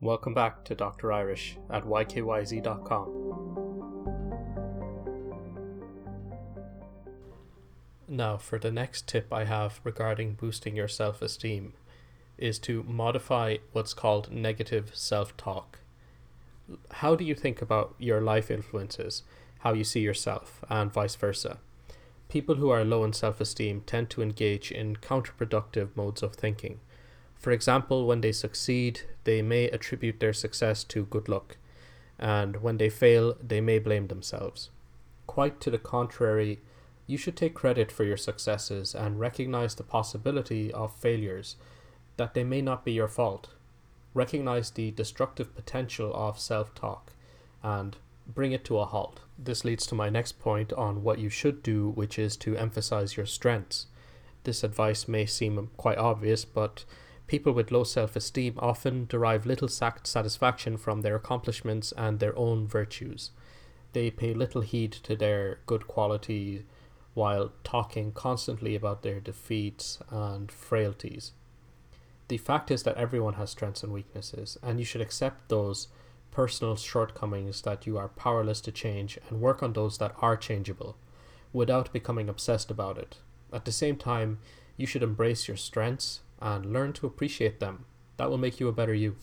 Welcome back to Dr. Irish at ykyz.com. Now, for the next tip I have regarding boosting your self esteem is to modify what's called negative self talk. How do you think about your life influences, how you see yourself, and vice versa? People who are low in self esteem tend to engage in counterproductive modes of thinking. For example, when they succeed, they may attribute their success to good luck, and when they fail, they may blame themselves. Quite to the contrary, you should take credit for your successes and recognize the possibility of failures, that they may not be your fault. Recognize the destructive potential of self talk and bring it to a halt. This leads to my next point on what you should do, which is to emphasize your strengths. This advice may seem quite obvious, but people with low self esteem often derive little satisfaction from their accomplishments and their own virtues. They pay little heed to their good qualities while talking constantly about their defeats and frailties. The fact is that everyone has strengths and weaknesses, and you should accept those personal shortcomings that you are powerless to change and work on those that are changeable without becoming obsessed about it. At the same time, you should embrace your strengths and learn to appreciate them. That will make you a better you.